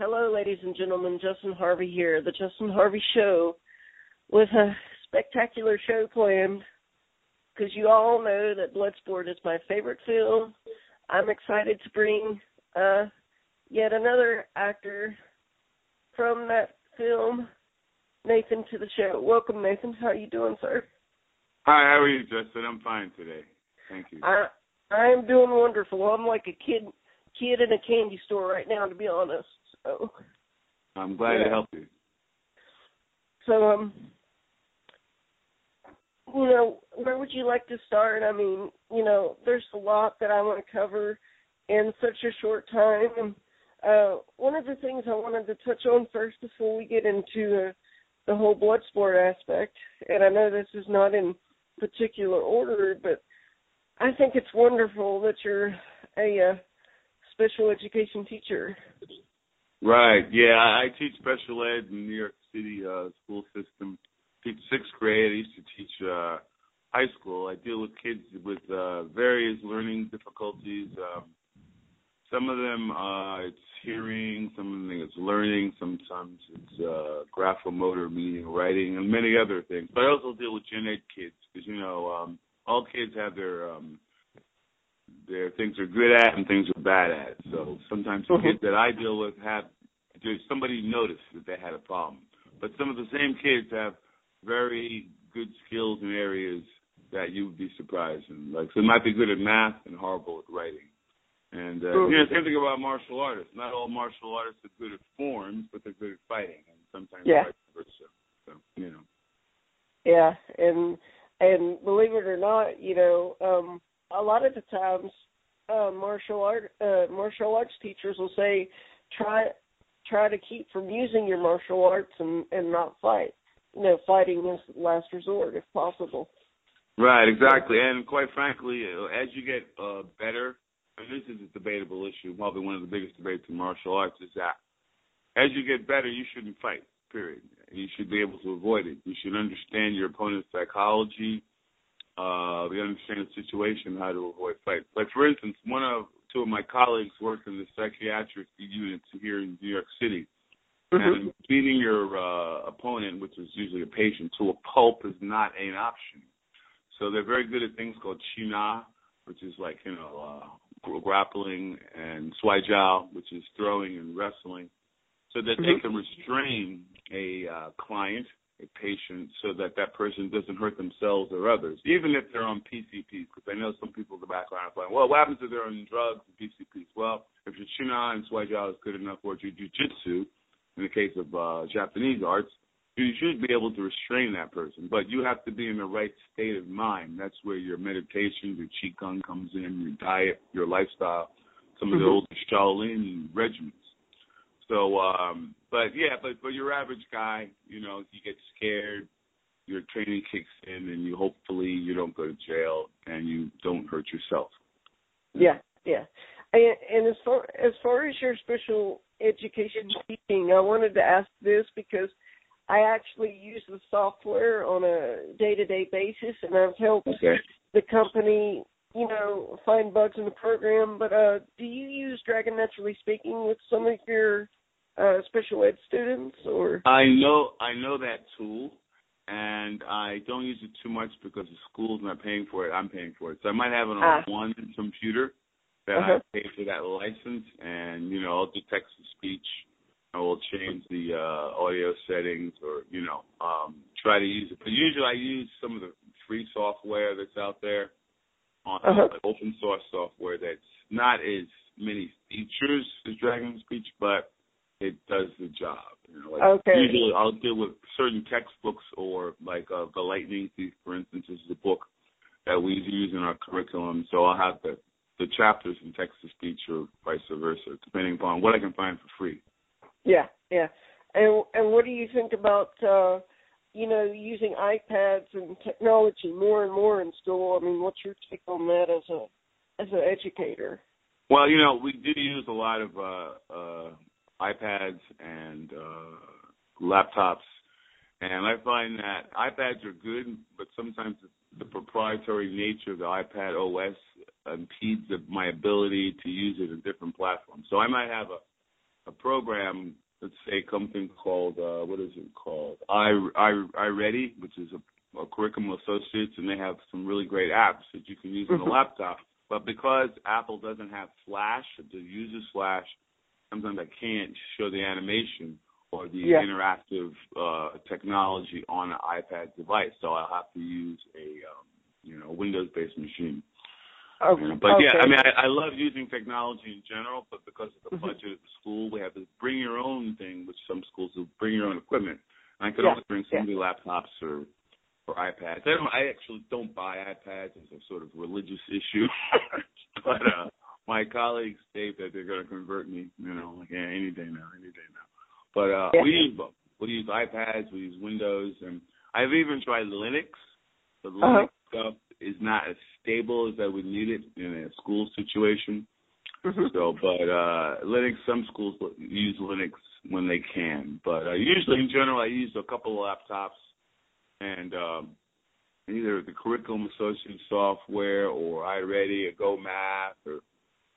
Hello, ladies and gentlemen. Justin Harvey here, the Justin Harvey Show, with a spectacular show planned. Because you all know that Bloodsport is my favorite film. I'm excited to bring uh, yet another actor from that film, Nathan, to the show. Welcome, Nathan. How are you doing, sir? Hi, how are you, Justin? I'm fine today. Thank you. I I'm doing wonderful. I'm like a kid kid in a candy store right now, to be honest. So I'm glad yeah. to help you. So um, you know, where would you like to start? I mean, you know, there's a lot that I want to cover in such a short time. And uh, one of the things I wanted to touch on first before we get into uh, the whole Bloodsport aspect, and I know this is not in particular order, but I think it's wonderful that you're a uh, special education teacher. Right. Yeah, I, teach special ed in New York City uh, school system. Teach sixth grade. I used to teach uh, high school. I deal with kids with uh, various learning difficulties. Um, some of them uh, it's hearing, some of them it's learning, sometimes it's uh, graphomotor, meaning writing, and many other things. But I also deal with gen ed kids because you know um, all kids have their um, their things they're good at and things they're bad at. So sometimes the Mhm. kids that I deal with have somebody noticed that they had a problem. But some of the same kids have very good skills in areas that you would be surprised in. Like so they might be good at math and horrible at writing. And uh, Mhm. you know, same thing about martial artists. Not all martial artists are good at forms, but they're good at fighting, and sometimes Yeah. vice versa. So you know. Yeah, and and believe it or not, you know, um, a lot of the times, uh, martial art uh, martial arts teachers will say, try try to keep from using your martial arts and and not fight. You know, fighting is last resort if possible. Right, exactly. And quite frankly, uh, as you get uh, better, and this is a debatable issue, probably one of the biggest debates in martial arts, is that as you get better, you shouldn't fight. Period. You should be able to avoid it. You should understand your opponent's psychology. Uh, you understand the situation, how to avoid fights. Like for instance, one of two of my colleagues work in the psychiatric unit here in New York City. Mm-hmm. And beating your uh, opponent, which is usually a patient, to a pulp is not an option. So they're very good at things called chin na, which is like you know uh, grappling, and shuai jiao, which is throwing and wrestling, so that Mhm. they can restrain a uh, client, a patient, so that that person doesn't hurt themselves or others, even if they're on PCPs. Because I know some people in the background are like, well, what happens if they're on drugs and PCPs? Well, if your chin na and shuai is good enough, or your jujitsu, in the case of uh, Japanese arts, you should be able to restrain that person, but you have to be in the right state of mind. That's where your meditation, your qigong comes in, your diet, your lifestyle, some of the Mhm. old Shaolin regimens. So, um, but yeah, but but your average guy, you know, you get scared, your training kicks in, and you hopefully you don't go to jail and you don't hurt yourself. Yeah, yeah. And, and as far as far as your special education teaching, I wanted to ask this because I actually use the software on a day-to-day basis, and I've helped Okay. the company, you know, find bugs in the program. But uh, do you use Dragon NaturallySpeaking with some of your uh, special ed students, or? I know I know that tool, and I don't use it too much because the school's not paying for it. I'm paying for it, so I might have it on Ah. one computer that Uh-huh. I pay for that license, and you know I'll do text to speech. I will change the uh, audio settings, or you know, um, try to use it. But usually I use some of the free software that's out there on Uh-huh. like open source software that's not as many features as Dragon Speech, but it does the job. You know, like Okay. Usually, I'll deal with certain textbooks or like uh, the Lightning Thief, for instance, is a book that we use in our curriculum. So I'll have the the chapters in text to speech or vice versa, depending upon what I can find for free. Yeah, yeah. And and what do you think about uh you know using iPads and technology more and more in school? I mean, what's your take on that as a as an educator? Well, you know, we do use a lot of uh, uh, iPads and uh, laptops, and I find that iPads are good, but sometimes the proprietary nature of the iPad OS impedes my ability to use it in different platforms. So I might have a, a program, let's say something called uh, what is it called? I I iReady, which is a, a curriculum associates, and they have some really great apps that you can use on the Mhm. laptop. But because Apple doesn't have Flash, the uses Flash, sometimes I can't show the animation or the Yeah. interactive uh, technology on an iPad device. So I'll have to use a um, you know Windows-based machine. Okay. Yeah, but yeah, I mean, I, I love using technology in general, but because of the Mhm. budget of the school, we have this bring your own thing, which some schools will bring your own equipment. And I could Yeah, only bring so many laptops or or iPads. I don't. I actually don't buy iPads as a sort of religious issue, but uh my colleagues state that they're going to convert me. You know, like yeah, any day now, any day now. But uh Yeah. we use both. We use iPads, we use Windows, and I've even tried Linux. The Uh-huh. Linux stuff is not as stable as I would need it in a school situation. Mhm. So, but uh Linux, some schools use Linux when they can, but uh, usually in general, I use a couple of laptops and um, either the curriculum associated software or iReady or Go Math or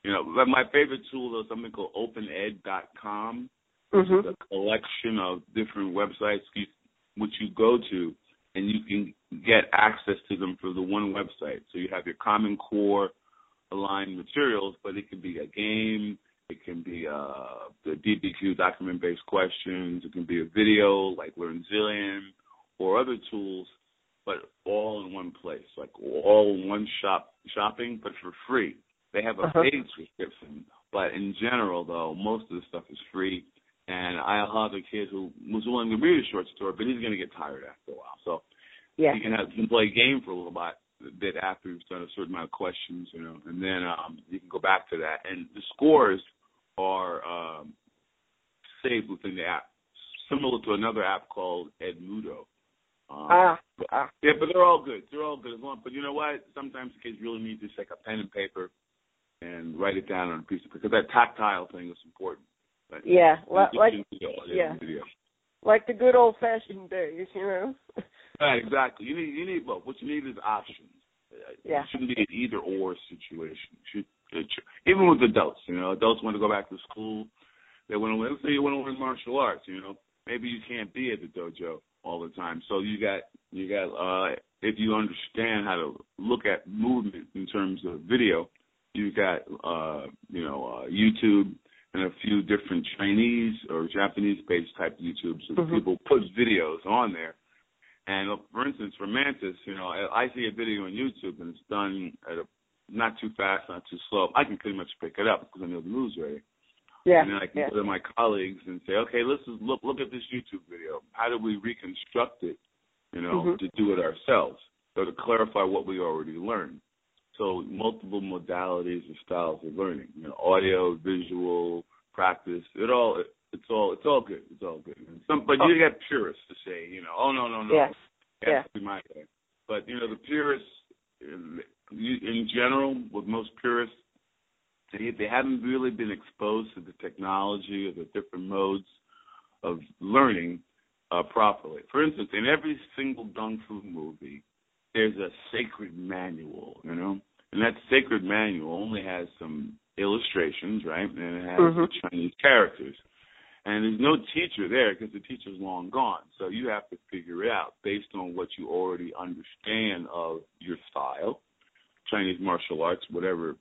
you know. But my favorite tool is something called OpenEd.com. It's Mhm. a collection of different websites which you go to, and you can get access to them through the one website. So you have your Common Core aligned materials, but it can be a game, it can be uh, the DBQ document-based questions, it can be a video like LearnZillion, or other tools, but all in one place, like all in one shop shopping, but for free. They have a Uh-huh. paid subscription, but in general, though, most of the stuff is free. And I have a kid who was willing to read a short story, but he's going to get tired after a while. So Yeah. he can have he can play a game for a little bit, bit after he's done a certain amount of questions, you know, and then um, you can go back to that. And the scores are um, saved within the app, similar to another app called Edmodo. Um, Ah. Ah. yeah, but they're all good. They're all good as long. But you know what? Sometimes kids really need just like a pen and paper and write it down on a piece of paper because that tactile thing is important. But Yeah. Like like yeah. video. like the good old fashioned days, you know. Right, exactly. You need you need both. What you need is options. Yeah. It shouldn't be an either or situation. It should, it should, even with adults, you know, adults want to go back to school. They want to. Let's say you want to learn martial arts. You know, maybe you can't be at the dojo all the time. So you got you got uh if you understand how to look at movement in terms of video, you got uh you know uh YouTube and a few different Chinese or Japanese based type YouTubes. So Mhm. people put videos on there. And uh, for instance, for Mantis, you know, I, I see a video on YouTube and it's done at a not too fast, not too slow. I can pretty much pick it up because I know the moves already. Yeah. And then I can yeah. go to my colleagues and say, okay, let's just look look at this YouTube video. How do we reconstruct it, you know, Mhm. to do it ourselves? So to clarify what we already learned. So multiple modalities or styles of learning, you know, audio, visual, practice. It all it's all it's all good. It's all good. And some, but you get purists to say, you know, oh no no no, Yeah. be my way. But you know, the purists, in, in general, with most purists, they they haven't really been exposed to the technology or the different modes of learning uh, properly. For instance, in every single kung fu movie, there's a sacred manual, you know, and that sacred manual only has some illustrations, right, and it has Mhm. Chinese characters. And there's no teacher there because the teacher's long gone. So you have to figure it out based on what you already understand of your style, Chinese martial arts, whatever,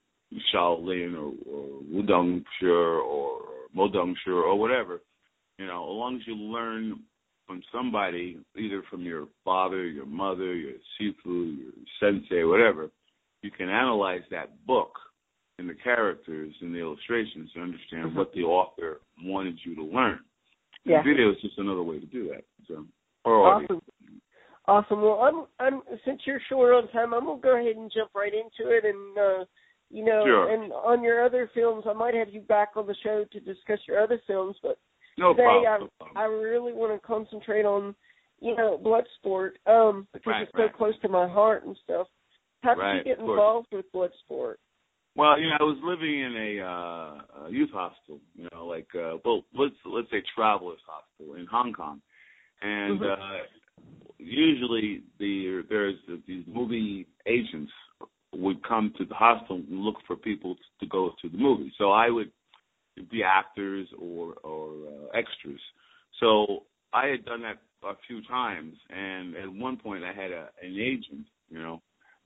Shaolin or, or Wudong Shi or Modong Shi or whatever. You know, as long as you learn from somebody, either from your father, your mother, your sifu, your sensei, whatever, you can analyze that book and the characters and the illustrations to understand Mhm. what the author wanted you to learn. Yeah. Video is just another way to do that. So, audio. Awesome. Awesome. Well, I'm, I'm since you're short on time, I'm gonna go ahead and jump right into it, and uh, you know, Sure. and on your other films, I might have you back on the show to discuss your other films, but No today problem. I. I really want to concentrate on, you know, Bloodsport, um, because Right, it's so right. close to my heart and stuff. How did Right, you get involved with Bloodsport? Well, you know, I was living in a, uh, a youth hostel, you know, like uh well, let's let's say travelers hostel in Hong Kong, and Mhm. uh usually the there's these movie agents would come to the hostel and look for people to go to the movie. So I would be actors or or uh, extras. So I had done that a few times, and at one point I had a an agent, you know.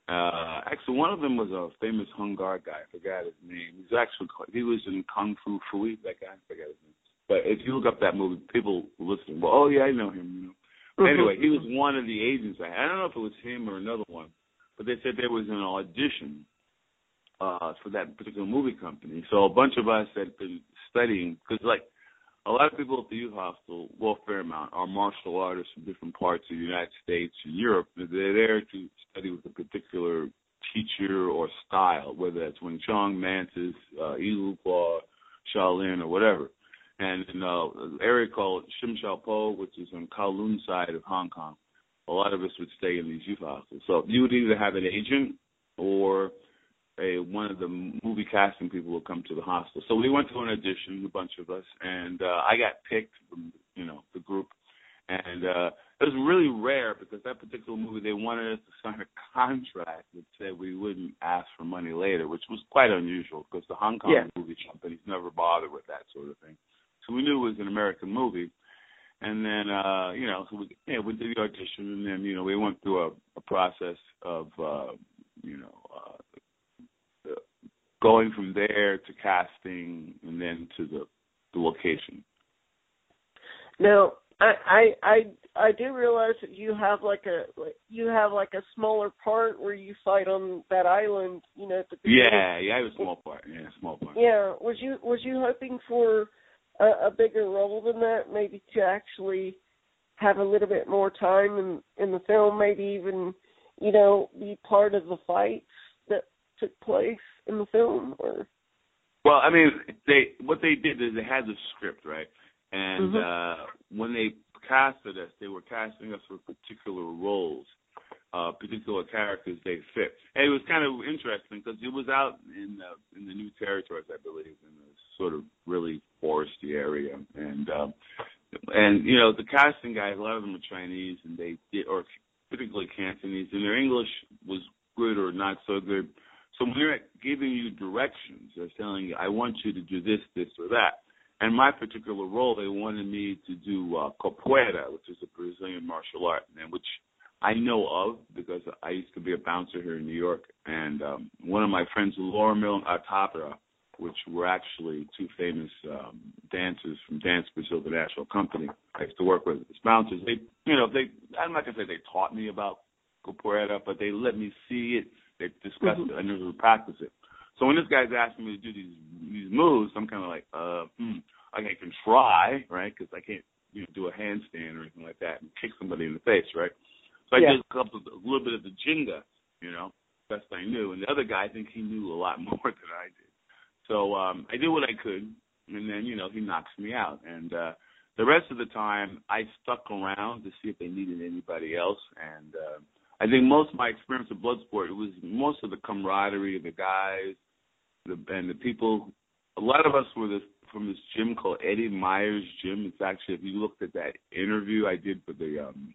Uh, actually, one of them was a famous Hung guy. I forgot his name. He's actually he was in Kung Fu Phooey. That guy, I forgot his name. But if you look up that movie, people listen. Well, oh yeah, I know him. You know. Mm-hmm. Anyway, he was one of the agents. I, I don't know if it was him or another one, but they said there was an audition uh for that particular movie company. So a bunch of us had been studying because like a lot of people at the youth hostel, well, Fairmount, are martial artists from different parts of the United States and Europe. They're there to study with a particular teacher or style, whether that's Wing Chun, Mantis, uh, Eagle Claw, Shaolin, or whatever and in uh, an area called Sham Shui Po, which is on Kowloon side of Hong Kong. A lot of us would stay in these youth hostels. So you would either have an agent or a one of the movie casting people would come to the hostel. So we went to an audition, a bunch of us, and uh, I got picked from you know the group, and uh, it was really rare because that particular movie they wanted us to sign a contract that said we wouldn't ask for money later, which was quite unusual because the Hong Kong yeah. movie companies never bothered with that sort of thing. So we knew it was an American movie. And then, uh, you know, so we, yeah, we did the audition, and then, you know, we went through a, a process of, uh, you know, uh, going from there to casting, and then to the, the location. Now, I, I I I do realize that you have like a like you have like a smaller part where you fight on that island, you know. At the yeah, yeah, I have a small part. Yeah, small part. Yeah, was you was you hoping for a, a bigger role than that, maybe to actually have a little bit more time in in the film, maybe even you know be part of the fights that took place in the film, or. Well, I mean, they what they did is they had the script, right? And mm-hmm. uh when they casted us, they were casting us for particular roles, uh particular characters they fit. And it was kind of interesting because it was out in the in the new territories, I believe, in the sort of really foresty area, and um, and you know the casting guys, a lot of them are Chinese, and they did, or particularly Cantonese, and their English was good or not so good. So when they're giving you directions, they're telling you, "I want you to do this, this, or that." And my particular role, they wanted me to do uh, capoeira, which is a Brazilian martial art, and which I know of because I used to be a bouncer here in New York, and um, one of my friends, Laura Mill Atapra, which were actually two famous um, dancers from Dance Brazil, the national company. I used to work with as bouncers. They, you know, they. I'm not gonna say they taught me about capoeira, but they let me see it. They discussed mm-hmm. it. I knew to practice it. So when this guy's asking me to do these these moves, I'm kind of like, uh, hmm, I can try, right? Because I can't, you know, do a handstand or anything like that and kick somebody in the face, right? So I yeah. did a couple, a little bit of the Ginga, you know, best I knew. And the other guy, I think he knew a lot more than I did. So um, I did what I could, and then you know he knocks me out. And uh, the rest of the time, I stuck around to see if they needed anybody else. And uh, I think most of my experience with Bloodsport it was most of the camaraderie of the guys, the and the people. A lot of us were this from this gym called Eddie Myers Gym. It's actually, if you looked at that interview I did with the um,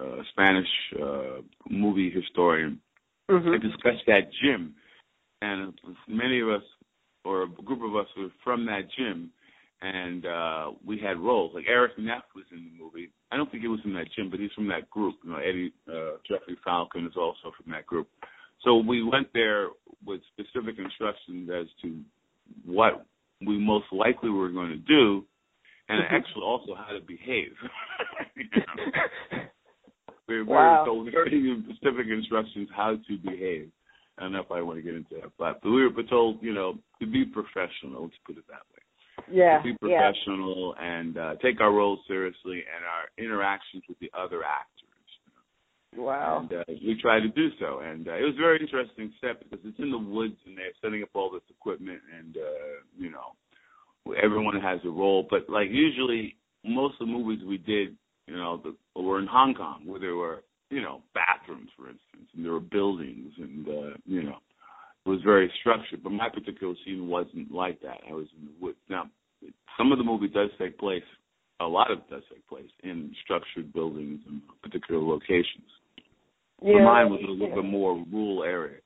uh, Spanish uh, movie historian, mm-hmm. I discussed that gym, and many of us or a group of us were from that gym, and uh we had roles. Like Eric Neff was in the movie. I don't think he was in that gym, but he's from that group. You know, Eddie uh, Jeffrey Falcon is also from that group. So we went there with specific instructions as to what we most likely were going to do, and mm-hmm. actually also how to behave. we were wow. told very specific instructions how to behave. I don't know if I want to get into that, but we were told, you know, to be professional. Let's put it that way. Yeah. Be professional yeah. and uh, take our roles seriously and our interactions with the other actors. Wow. And uh, we tried to do so, and uh, it was a very interesting step because it's in the woods and they're setting up all this equipment, and uh, you know, everyone has a role. But like usually, most of the movies we did, you know, the, were in Hong Kong where there were you know, bathrooms, for instance, and there were buildings, and uh, you know, it was very structured. But my particular scene wasn't like that. I was in the woods. Now, some of the movie does take place. A lot of it does take place in structured buildings and particular locations. Yeah, but mine was a little yeah. bit more rural area.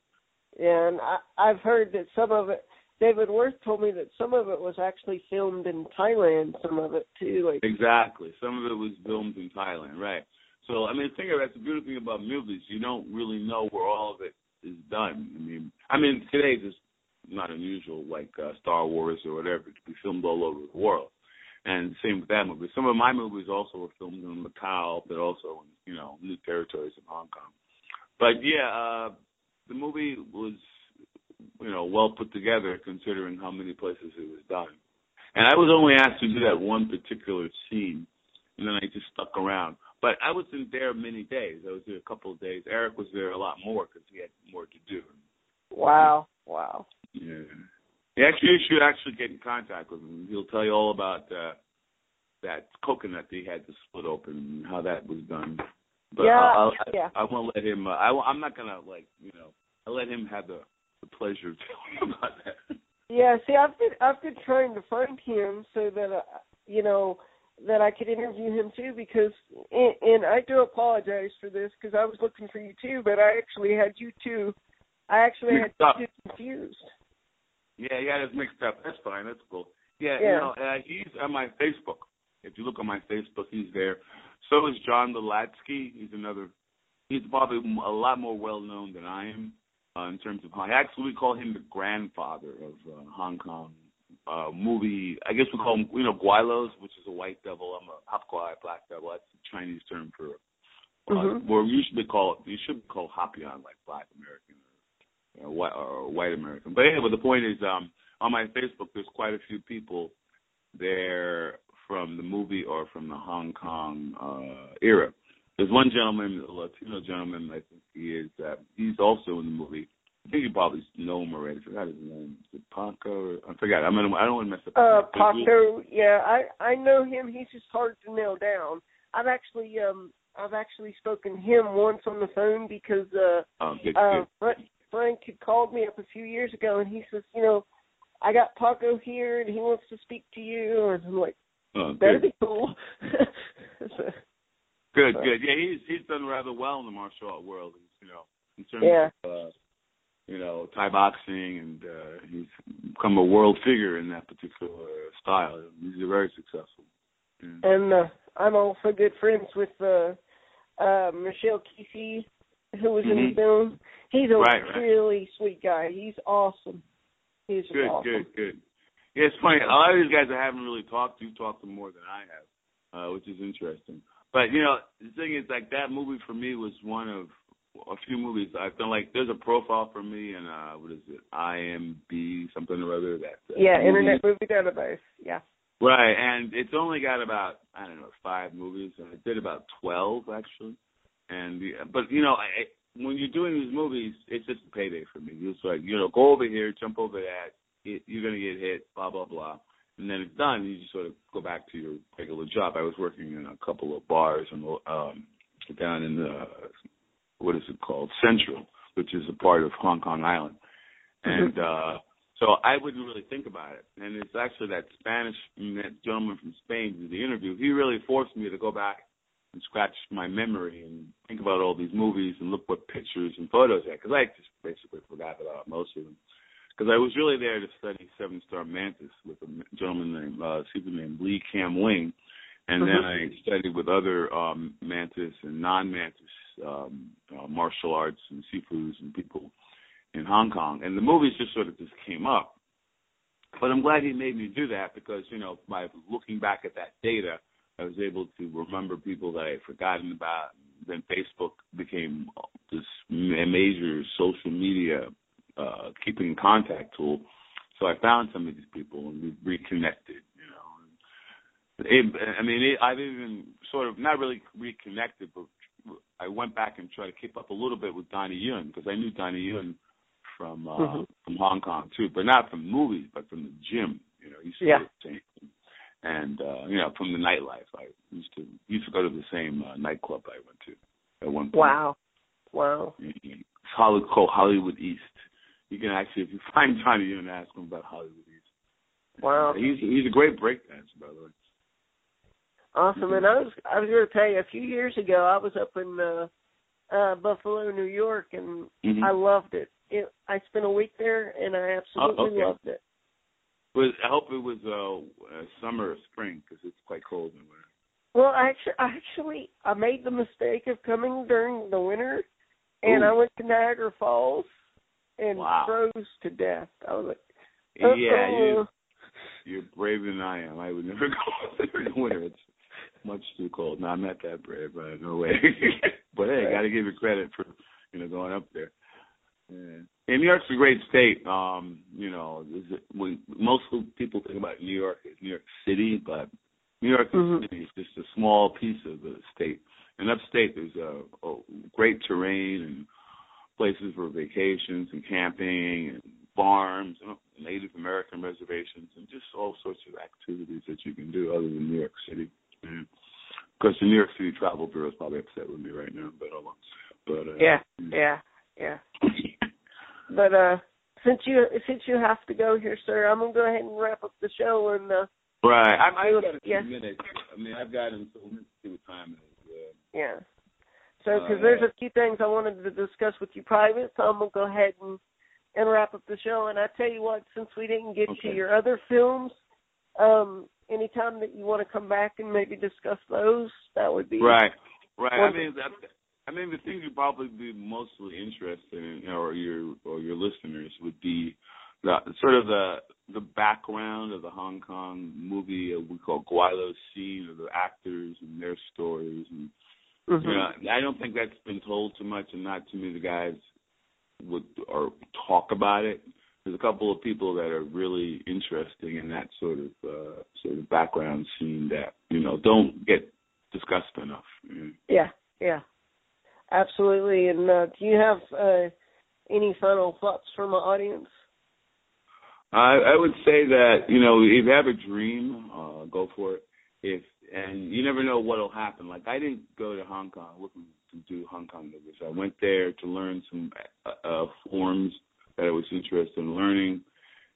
Yeah, and I, I've heard that some of it David Worth told me that some of it was actually filmed in Thailand. Some of it too. Like exactly, some of it was filmed in Thailand, right? So I mean, think of it. That's the beautiful thing about movies. You don't really know where all of it is done. I mean, I mean today it's not unusual, like uh, Star Wars or whatever, to be filmed all over the world. And same with that movie. Some of my movies also were filmed in Macau, but also in you know new territories in Hong Kong. But yeah, uh, the movie was you know well put together considering how many places it was done. And I was only asked to do that one particular scene, and then I just stuck around. But I wasn't there many days. I was there a couple of days. Eric was there a lot more because he had more to do. Wow! Wow! Yeah. Actually you should actually get in contact with him. He'll tell you all about uh, that coconut that he had to split open and how that was done. But yeah, I'll, I, yeah. I, I won't let him. Uh, I, I'm not gonna like you know. I let him have the, the pleasure of telling about that. Yeah, see, I've been I've been trying to find him so that uh, you know that I could interview him too because and, and I do apologize for this because I was looking for you too, but I actually had you too. I actually had you confused. Yeah, had us mixed up. That's fine. That's cool. Yeah, Yeah. you know, uh, he's on my Facebook. If you look on my Facebook, he's there. So is John Ladalski. He's another. He's probably a lot more well known than I am uh, in terms of. Hong- Actually, we call him the grandfather of uh, Hong Kong uh, movie. I guess we call him, you know, Gweilos, which is a white devil. I'm a Hop Guai, black devil. That's the Chinese term for. Uh, Mhm. Or you should be called. You should be called Hopion, like Black American or, or white or white American. But anyway, the point is, um, on my Facebook, there's quite a few people there from the movie or from the Hong Kong uh, era. There's one gentleman, a Latino gentleman, I think he is. Uh, he's also in the movie. I think you probably know him already. I forgot his name. Is it Paco? I forgot. I mean, I don't want to mess up. Uh. Paco, yeah, I I know him. He's just hard to nail down. I've actually um I've actually spoken to him once on the phone because uh Oh, good, uh good. Frank, had called me up a few years ago and he says, you know, I got Paco here and he wants to speak to you and I'm like, Oh, that'd good. be cool. So, Good, So- good. Yeah, he's he's done rather well in the martial art world. You know, in terms Yeah. of uh, you know Thai boxing, and uh, he's become a world figure in that particular style. He's very successful. Yeah. and uh, I'm also good friends with uh uh Michel Qissi who was in the Mhm. film. He's a Right, right. really sweet guy. He's awesome. He's Good, awesome. good, good. Yeah, it's funny. A lot of these guys I haven't really talked to you've talked to more than I have, uh, which is interesting. But you know, the thing is, like that movie for me was one of a few movies I've feel like there's a profile for me, and uh, what is it, IMB something or other that. Uh, Yeah, movie- Internet Movie Database. Yeah. Right, and it's only got about I don't know five movies. and I did about twelve actually, and the, but you know, I, when you're doing these movies, it's just a payday for me. It's like you know, go over here, jump over that, it, you're gonna get hit, blah blah blah, and then it's done. You just sort of go back to your regular job. I was working in a couple of bars and um, down in the what is it called Central, which is a part of Hong Kong Island, and. uh so I wouldn't really think about it. And it's actually that Spanish that gentleman from Spain did the interview. He really forced me to go back and scratch my memory and think about all these movies and look what pictures and photos I had. Because I just basically forgot about most of them. Because I was really there to study Seven Star Mantis with a gentleman named uh, Sifu named Lee Kam Wing, and then I studied with other um, mantis and non-mantis um, uh, martial arts and sifus and people in Hong Kong, and the movies just sort of just came up. But I'm glad he made me do that because you know by looking back at that data, I was able to remember people that I had forgotten about. Then Facebook became this major social media uh, keeping contact tool. So I found some of these people and we reconnected. You know, it, I mean, it, I've even sort of not really reconnected, but I went back and tried to keep up a little bit with Donnie Yen because I knew Donnie Yen from uh, Mhm. from Hong Kong too, but not from movies, but from the gym. You know, he used to Yeah. go to and uh, you know, from the nightlife. I used to used to go to the same uh, nightclub I went to at one point. Wow. Wow. It's Hollywood called Hollywood East. You can actually, if you find Johnny, you can ask him about Hollywood East. Wow. He's he's a great breakdancer, by the way. Awesome. And I was I was gonna tell you a few years ago I was up in uh uh Buffalo, New York and Mhm. I loved it. it. I spent a week there and I absolutely Oh, okay. loved it. Was I hope it was uh, uh summer or spring because it's quite cold in winter. Well, actually, actually, I made the mistake of coming during the winter, and Ooh. I went to Niagara Falls and wow. froze to death. I was like, uh-oh. yeah, you, you're braver than I am. I would never go during the winter. It's much too cold. No, I'm not that brave, but no way. but hey, right. got to give you credit for you know going up there. Yeah. And New York's a great state. Um, you know, we, most people think about New York as New York City, but New York mm-hmm. City is just a small piece of the state. And upstate, there's a, a great terrain and places for vacations and camping and farms, and Native American reservations, and just all sorts of activities that you can do other than New York City. And of course, the New York City Travel Bureau is probably upset with me right now, but hold on. But uh, yeah, yeah, yeah. But uh, since you since you have to go here, sir, I'm gonna go ahead and wrap up the show and. uh Right. I, I've got a few yes. minutes. I mean, I've got until let's see what time it is. Uh, yeah. So, because uh, there's a few things I wanted to discuss with you private, so I'm gonna go ahead and and wrap up the show. And I tell you what, since we didn't get okay. to your other films, um, anytime that you want to come back and maybe discuss those, that would be right. Right. Wonderful. I mean, I mean, the thing you'd probably be mostly interested in, or your or your listeners, would be the sort of the the background of the Hong Kong movie uh, we call Gweilo scene of the actors and their stories and mm-hmm. you know I don't think that's been told too much and not too many guys would or talk about it. There's a couple of people that are really interesting in that sort of uh, sort of background scene that you know don't get discussed enough. Yeah, yeah, absolutely. And uh, do you have uh, any final thoughts from the audience? I, I would say that you know if you have a dream, uh, go for it. If and you never know what'll happen. Like I didn't go to Hong Kong looking to do Hong Kong movies. I went there to learn some uh, uh, forms that I was interested in learning,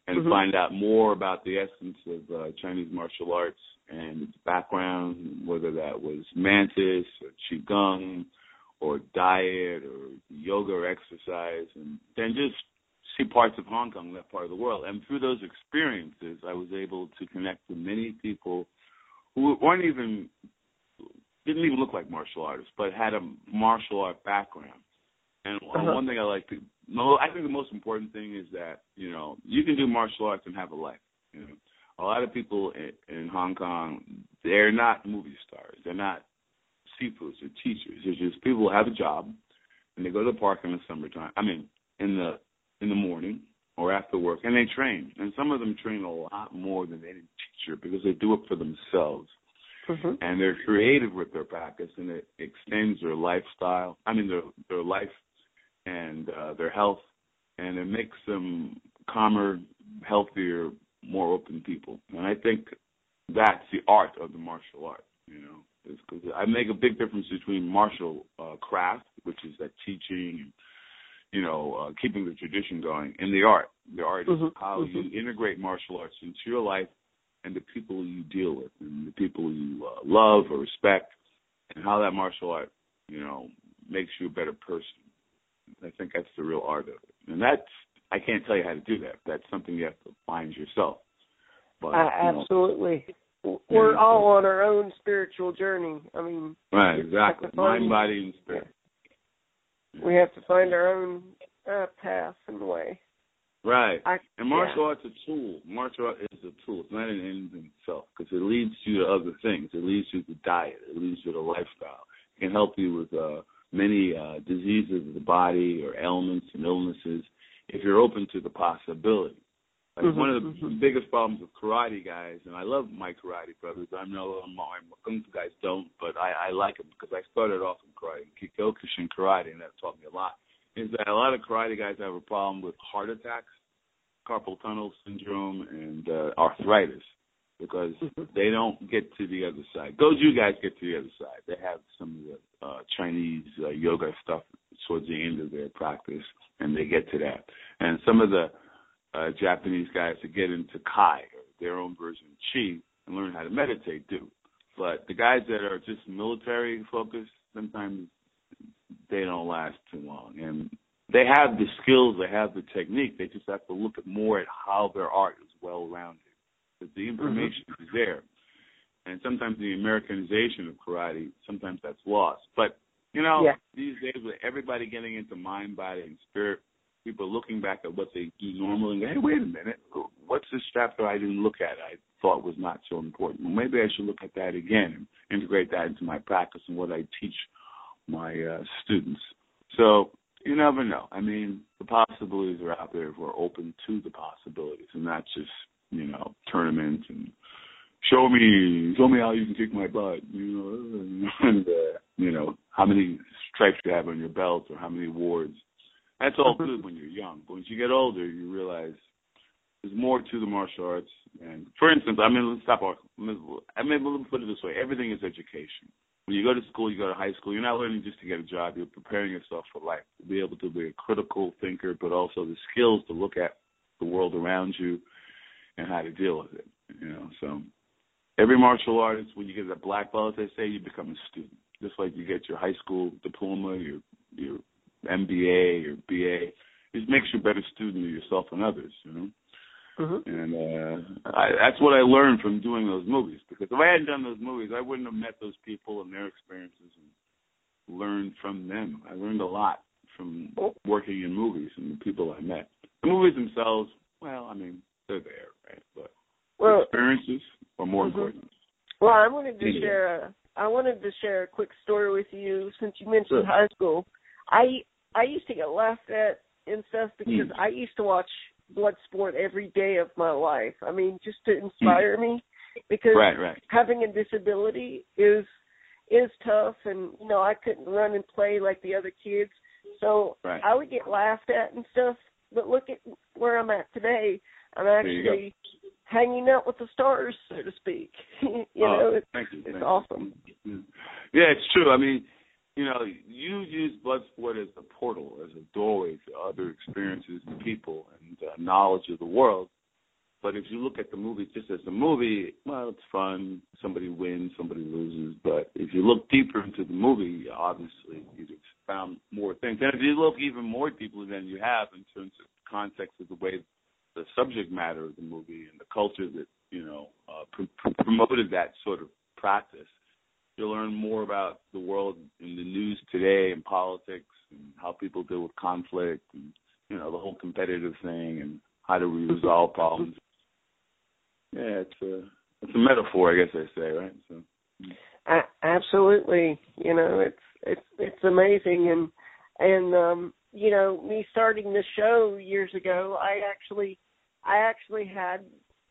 and mm-hmm. find out more about the essence of uh, Chinese martial arts and its background, whether that was mantis or qigong or diet or yoga or exercise, and then just see parts of Hong Kong, that part of the world. And through those experiences, I was able to connect with many people who weren't even didn't even look like martial artists, but had a martial art background. And uh-huh. one thing I like to, no, I think the most important thing is that you know you can do martial arts and have a life. You know, a lot of people in, in Hong Kong, they're not movie stars, they're not sifus or teachers. They're just people who have a job and they go to the park in the summertime. I mean, in the in the morning or after work, and they train. And some of them train a lot more than any teacher because they do it for themselves. Mm-hmm. And they're creative with their practice, and it extends their lifestyle. I mean, their their life and uh, their health, and it makes them calmer, healthier, more open people. And I think that's the art of the martial art. You know, I make a big difference between martial uh, craft, which is that teaching and you know, uh, keeping the tradition going and the art. The art mm-hmm. is how mm-hmm. you integrate martial arts into your life and the people you deal with and the people you uh, love or respect and how that martial art, you know, makes you a better person. I think that's the real art of it. And that's, I can't tell you how to do that. That's something you have to find yourself. But, uh, absolutely. Know, We're all on our own spiritual journey. I mean, right, exactly. Mind, body, and spirit. We have to find our own uh, path and way. Right. I, and martial yeah. art's a tool. Martial art is a tool. It's not an end in itself because it leads you to other things. It leads you to diet. It leads you to lifestyle. It can help you with uh, many uh, diseases of the body or ailments and illnesses if you're open to the possibility. Like mm-hmm, one of the mm-hmm. biggest problems with karate guys, and I love my karate brothers. I know my kung fu guys don't, but I, I like them because I started off in karate, Kyokushin karate, and that taught me a lot. Is that a lot of karate guys have a problem with heart attacks, carpal tunnel syndrome, and uh, arthritis because mm-hmm. they don't get to the other side. Goju guys get to the other side. They have some of the uh, Chinese uh, yoga stuff towards the end of their practice, and they get to that. And some of the uh, Japanese guys to get into Kai, or their own version of Chi, and learn how to meditate too. But the guys that are just military focused, sometimes they don't last too long. And they have the skills, they have the technique. They just have to look at more at how their art is well rounded. that the information mm-hmm. is there. And sometimes the Americanization of karate, sometimes that's lost. But you know, yeah. these days with everybody getting into mind, body, and spirit, people looking back at what they do normally and go, hey, wait a minute, what's this chapter I didn't look at? I thought was not so important. Well, maybe I should look at that again and integrate that into my practice and what I teach my uh, students. So you never know. I mean, the possibilities are out there if we're open to the possibilities and not just, you know, tournaments and show me show me how you can kick my butt, you know, and uh, you know, how many stripes you have on your belt or how many awards that's all mm-hmm. good when you're young, but once you get older, you realize there's more to the martial arts. And for instance, I mean, let's stop. I mean, let me put it this way: everything is education. When you go to school, you go to high school. You're not learning just to get a job. You're preparing yourself for life to be able to be a critical thinker, but also the skills to look at the world around you and how to deal with it. You know, so every martial artist, when you get a black belt, they say you become a student, just like you get your high school diploma, your your MBA or BA. It makes you a better student of yourself and others, you know. Mm-hmm. And uh, I, that's what I learned from doing those movies. Because if I hadn't done those movies, I wouldn't have met those people and their experiences and learned from them. I learned a lot from working in movies and the people I met. The movies themselves, well, I mean, they're there, right? But well, experiences are more mm-hmm. important. Well, I wanted to yeah. share a I wanted to share a quick story with you since you mentioned sure. high school. I I used to get laughed at and stuff because mm. I used to watch Bloodsport every day of my life. I mean, just to inspire mm. me because right, right. having a disability is is tough and you know, I couldn't run and play like the other kids. So right. I would get laughed at and stuff. But look at where I'm at today. I'm actually hanging out with the stars, so to speak. you oh, know, it's, thank you, it's thank awesome. You. Yeah, it's true. I mean, you know, you use Bloodsport as a portal, as a doorway to other experiences and people and uh, knowledge of the world. But if you look at the movie just as a movie, well, it's fun. Somebody wins, somebody loses. But if you look deeper into the movie, obviously you've found more things. And if you look even more deeply than you have in terms of context of the way the subject matter of the movie and the culture that you know uh, pr- promoted that sort of practice, You'll learn more about the world in the news today and politics and how people deal with conflict and you know the whole competitive thing and how to resolve problems. Yeah, it's a it's a metaphor, I guess I say, right? So. A- absolutely, you know it's it's it's amazing and and um you know me starting the show years ago, I actually I actually had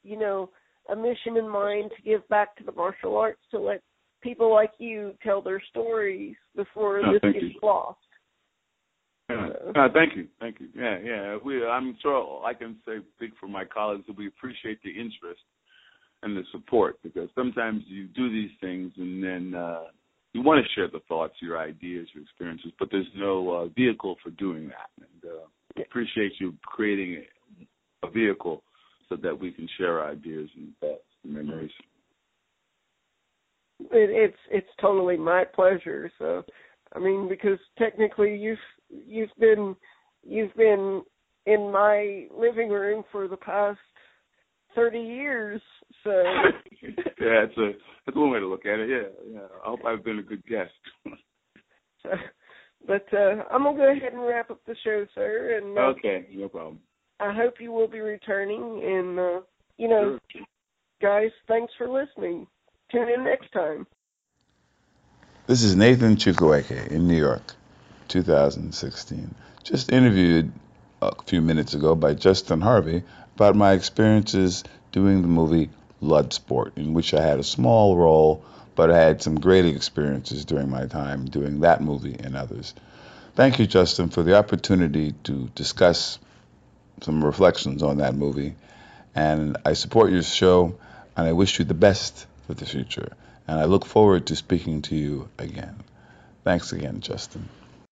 you know a mission in mind to give back to the martial arts to let people like you tell their stories before this gets you. lost. Yeah. Uh, thank you, thank you. Yeah, yeah. We, I'm sure I can say, speak for my colleagues that we appreciate the interest and the support because sometimes you do these things and then uh, you want to share the thoughts, your ideas, your experiences, but there's no uh, vehicle for doing that. And uh, yeah. appreciate you creating a, a vehicle so that we can share our ideas and thoughts and memories. It, it's it's totally my pleasure. So, I mean, because technically you've you've been you've been in my living room for the past thirty years. So yeah, it's a that's one way to look at it. Yeah, yeah. I hope I've been a good guest. so, but uh, I'm gonna go ahead and wrap up the show, sir. And uh, okay, no problem. I hope you will be returning, and uh, you know, sure. guys, thanks for listening. Tune in next time. This is Nathan Chukwueke in New York, 2016. Just interviewed a few minutes ago by Justin Harvey about my experiences doing the movie Bloodsport, in which I had a small role, but I had some great experiences during my time doing that movie and others. Thank you, Justin, for the opportunity to discuss some reflections on that movie. And I support your show, and I wish you the best for the future. And I look forward to speaking to you again. Thanks again, Justin.